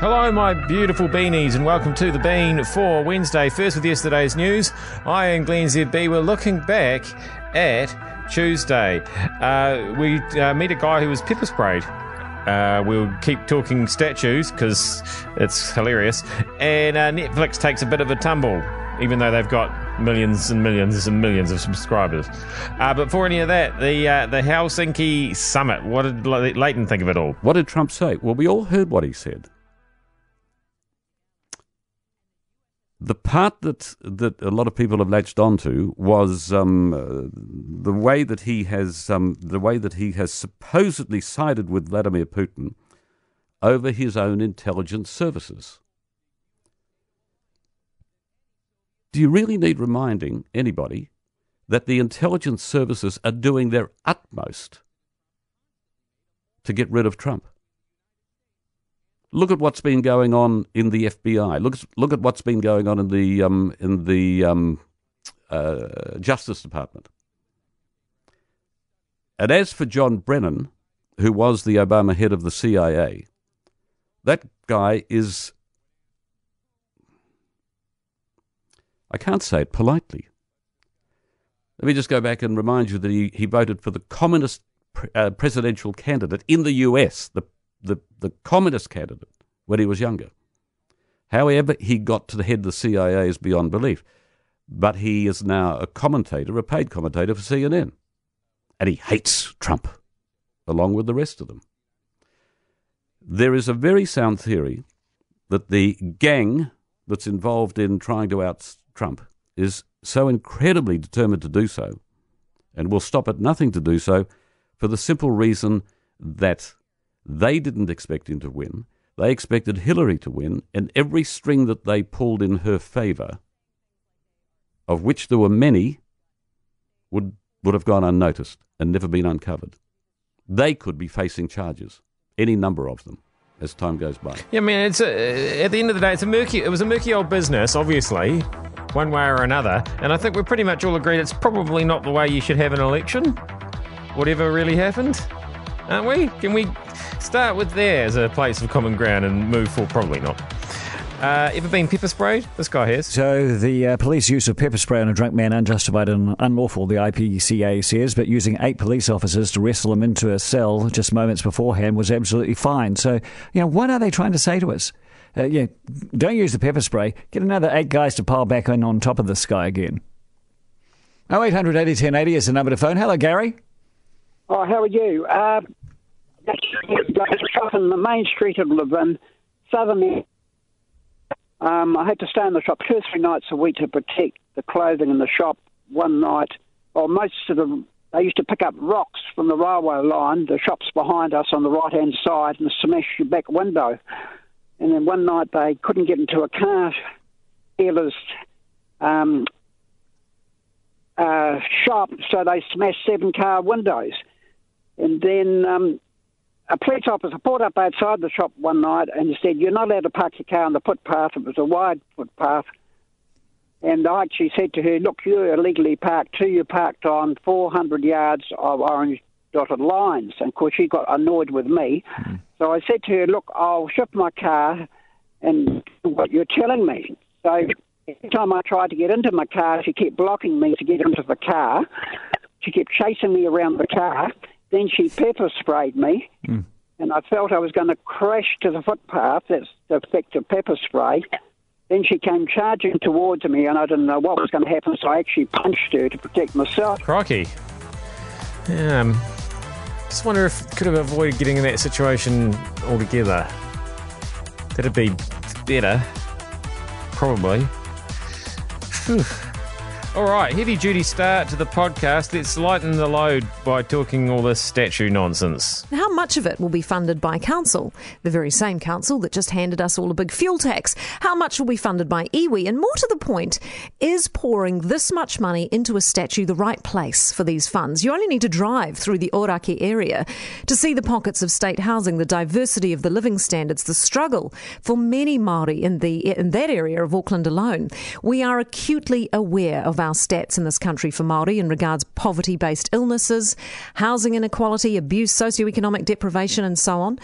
Hello, my beautiful beanies, and welcome to the Bean for Wednesday. First, with yesterday's news, I and Glenn ZB were looking back at Tuesday. Uh, we uh, meet a guy who was pepper sprayed. Uh, we'll keep talking statues because it's hilarious. And uh, Netflix takes a bit of a tumble, even though they've got millions and millions and millions of subscribers. Uh, but for any of that, the uh, the Helsinki summit. What did Leighton think of it all? What did Trump say? Well, we all heard what he said. The part that that a lot of people have latched onto was um, uh, the way that he has um, the way that he has supposedly sided with Vladimir Putin over his own intelligence services. Do you really need reminding anybody that the intelligence services are doing their utmost to get rid of Trump? Look at what's been going on in the FBI. Look, look at what's been going on in the um, in the um, uh, Justice Department. And as for John Brennan, who was the Obama head of the CIA, that guy is. I can't say it politely. Let me just go back and remind you that he, he voted for the communist pre- uh, presidential candidate in the US, the the, the communist candidate when he was younger. However, he got to the head of the CIA is beyond belief. But he is now a commentator, a paid commentator for CNN. And he hates Trump, along with the rest of them. There is a very sound theory that the gang that's involved in trying to out Trump is so incredibly determined to do so, and will stop at nothing to do so, for the simple reason that they didn't expect him to win. They expected Hillary to win, and every string that they pulled in her favour, of which there were many, would, would have gone unnoticed and never been uncovered. They could be facing charges, any number of them, as time goes by. Yeah, I mean, it's a, at the end of the day, it's a murky. It was a murky old business, obviously, one way or another. And I think we're pretty much all agreed it's probably not the way you should have an election. Whatever really happened, aren't we? Can we Start with there as a place of common ground and move forward. Probably not. Uh, ever been pepper sprayed? This guy has. So the uh, police use of pepper spray on a drunk man unjustified and unlawful, the IPCA says, but using eight police officers to wrestle him into a cell just moments beforehand was absolutely fine. So, you know, what are they trying to say to us? Uh, yeah, don't use the pepper spray. Get another eight guys to pile back in on top of this guy again. 0800 80 1080 is the number to phone. Hello, Gary. Oh, how are you? Uh, shop in the main street of Levin, southern. Um, I had to stay in the shop two or three nights a week to protect the clothing in the shop. One night, or most of the, they used to pick up rocks from the railway line. The shop's behind us on the right hand side, and smash your back window. And then one night they couldn't get into a car dealer's um, uh, shop, so they smashed seven car windows. And then um, a police officer pulled up outside the shop one night and he said, You're not allowed to park your car on the footpath. It was a wide footpath. And I actually said to her, Look, you're illegally parked too. You parked on 400 yards of orange dotted lines. And of course, she got annoyed with me. Mm-hmm. So I said to her, Look, I'll shift my car and what you're telling me. So every time I tried to get into my car, she kept blocking me to get into the car. She kept chasing me around the car. Then she pepper sprayed me. And I felt I was going to crash to the footpath. That's the effect of pepper spray. Then she came charging towards me, and I didn't know what was going to happen, so I actually punched her to protect myself. Crocky. Yeah, um, just wonder if could have avoided getting in that situation altogether. That'd be better. Probably. Whew. All right, heavy duty start to the podcast. Let's lighten the load by talking all this statue nonsense. How much of it will be funded by council? The very same council that just handed us all a big fuel tax. How much will be funded by iwi? And more to the point, is pouring this much money into a statue the right place for these funds? You only need to drive through the Orakei area to see the pockets of state housing, the diversity of the living standards, the struggle for many Maori in the in that area of Auckland alone. We are acutely aware of our stats in this country for Māori in regards poverty based illnesses, housing inequality, abuse, socioeconomic deprivation, and so on.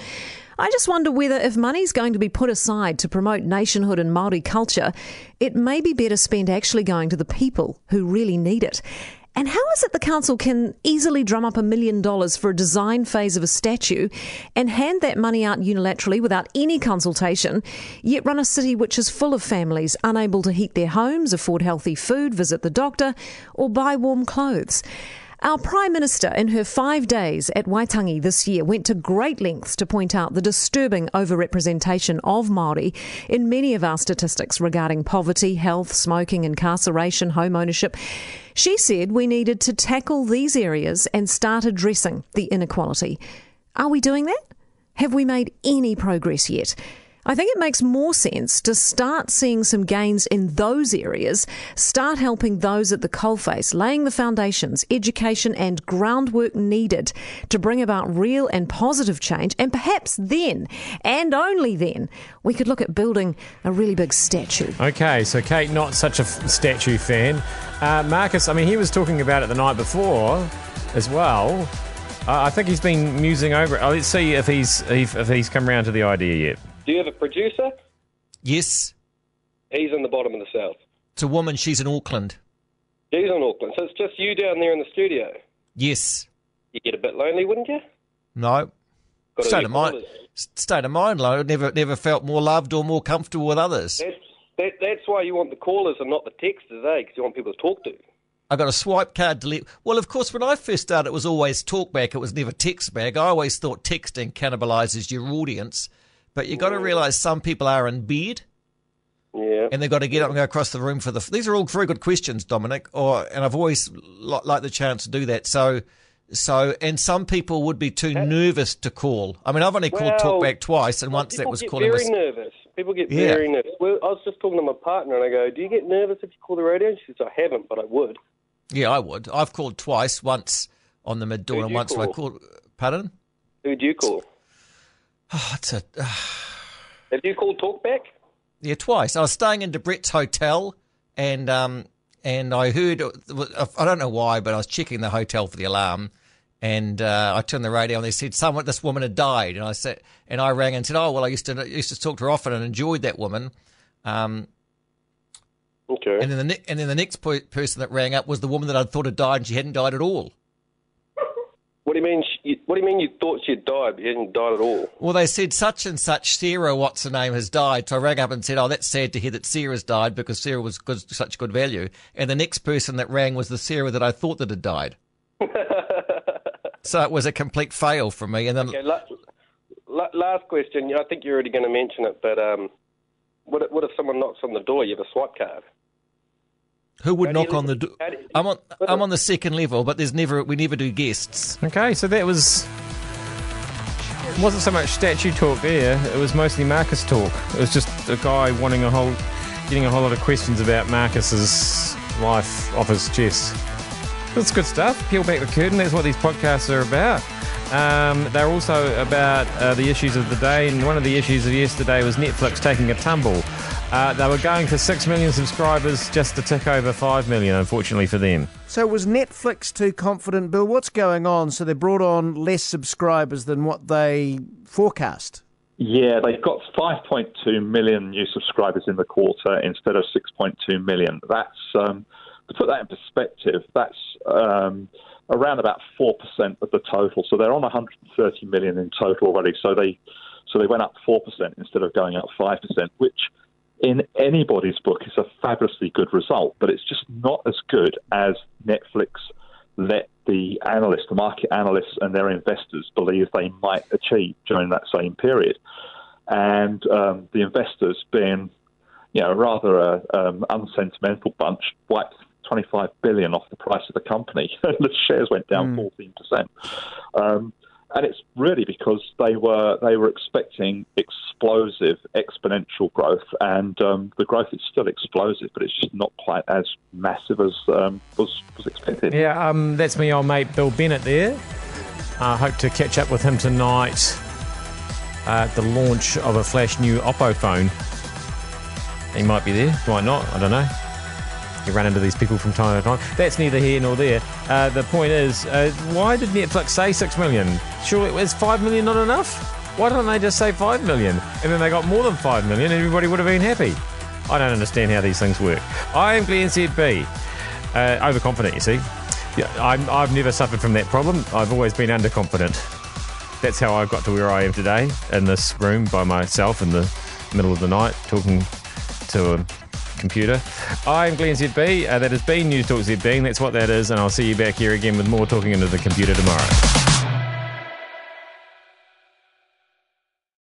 I just wonder whether if money is going to be put aside to promote nationhood and Māori culture, it may be better spent actually going to the people who really need it. And how is it the council can easily drum up a million dollars for a design phase of a statue and hand that money out unilaterally without any consultation, yet run a city which is full of families unable to heat their homes, afford healthy food, visit the doctor, or buy warm clothes? Our Prime Minister, in her five days at Waitangi this year, went to great lengths to point out the disturbing overrepresentation of Māori in many of our statistics regarding poverty, health, smoking, incarceration, home ownership. She said we needed to tackle these areas and start addressing the inequality. Are we doing that? Have we made any progress yet? I think it makes more sense to start seeing some gains in those areas, start helping those at the coalface, laying the foundations, education, and groundwork needed to bring about real and positive change. And perhaps then, and only then, we could look at building a really big statue. Okay, so Kate, not such a f- statue fan. Uh, Marcus, I mean, he was talking about it the night before as well. I think he's been musing over it. Let's see if he's if, if he's come around to the idea yet. Do you have a producer? Yes, He's in the bottom of the south. it's a woman. She's in Auckland. She's in Auckland, so it's just you down there in the studio. Yes. You get a bit lonely, wouldn't you? No. Got State of mind. callers. State of mind, though. Never, never felt more loved or more comfortable with others. That's, that, that's why you want the callers and not the texters, eh? Because you want people to talk to. I got a swipe card to let. Well, of course, when I first started, it was always talkback. It was never text back. I always thought texting cannibalizes your audience, but you've got to realise some people are in bed Yeah. and they've got to get up and go across the room for the. These are all very good questions, Dominic. Or and I've always li- liked the chance to do that. So, so and some people would be too nervous to call. I mean, I've only called Well, talkback twice, and once that People was get calling. very nervous. People get Yeah. very nervous. Well, I was just talking to my partner, and I go, "Do you get nervous if you call the radio?" And she says, "I haven't, but I would." yeah, I would. I've called twice. Once on the mid dawn, and once when I call? called. Pardon? Who'd you call? Oh, it's a. Have you called Talkback? Yeah, twice. I was staying in Debrett's hotel, and um, and I heard I don't know why, but I was checking the hotel for the alarm, and uh, I turned the radio on. They said someone, this woman had died, and I said, and I rang and said, oh well, I used to I used to talk to her often and enjoyed that woman. Um, Okay. and then the ne- and then the next per- person that rang up was the woman that I thought had died, and she hadn't died at all. What do you mean? sh- you- What do you mean? You thought she'd died, but she hadn't died at all? Well, they said such and such Sarah, what's her name, has died. So I rang up and said, "Oh, that's sad to hear that Sarah's died because Sarah was good, such good value." And the next person that rang was the Sarah that I thought that had died. so it was a complete fail for me. And then Okay. La- la- last question. I think you're already going to mention it, but um, what if, what if someone knocks on the door? You have a swipe card. Who would How do you knock on the door? how do you- I'm on. I'm on the second level, but there's never. We never do guests. Okay, so that was. It wasn't so much statue talk there, it was mostly Marcus talk. It was just a guy wanting a whole. getting a whole lot of questions about Marcus's life off his chest. That's good stuff. Peel back the curtain, that's what these podcasts are about. Um, they're also about uh, the issues of the day, and one of the issues of yesterday was Netflix taking a tumble. Uh, they were going for 6 million subscribers just to tick over 5 million, unfortunately for them. So was Netflix too confident, Bill? What's going on? So they brought on less subscribers than what they forecast. Yeah, they've got 5.2 million new subscribers in the quarter instead of 6.2 million. That's um, to put that in perspective. That's um, around about four percent of the total. So they're on 130 million in total already. So they so they went up four percent instead of going up five percent, which in anybody's book is a fabulously good result. But it's just not as good as Netflix let the analysts, the market analysts, and their investors believe they might achieve during that same period. And um, the investors, being you know rather a um, unsentimental bunch, wiped 25 billion off the price of the company. the shares went down 14 percent. Um, and it's really because they were they were expecting explosive exponential growth, and um, the growth is still explosive, but it's just not quite as massive as um, was was expected. Yeah, um, that's my old mate Bill Bennett there. I hope to catch up with him tonight at the launch of a flash new Oppo phone. He might be there, might not, I don't know. You run into these people from time to time. That's neither here nor there. Uh, the point is, uh, why did Netflix say six million? Sure, is five million not enough? Why don't they just say 5 million? And then they got more than 5 million and everybody would have been happy. I don't understand how these things work. I am Glenn ZB. Uh, overconfident, you see. Yeah, I'm, I've never suffered from that problem. I've always been underconfident. That's how I got to where I am today, in this room by myself in the middle of the night, talking to a computer. I'm Glenn ZB. Uh, that has been News Talk ZB. That's what that is, and I'll see you back here again with more talking into the computer tomorrow.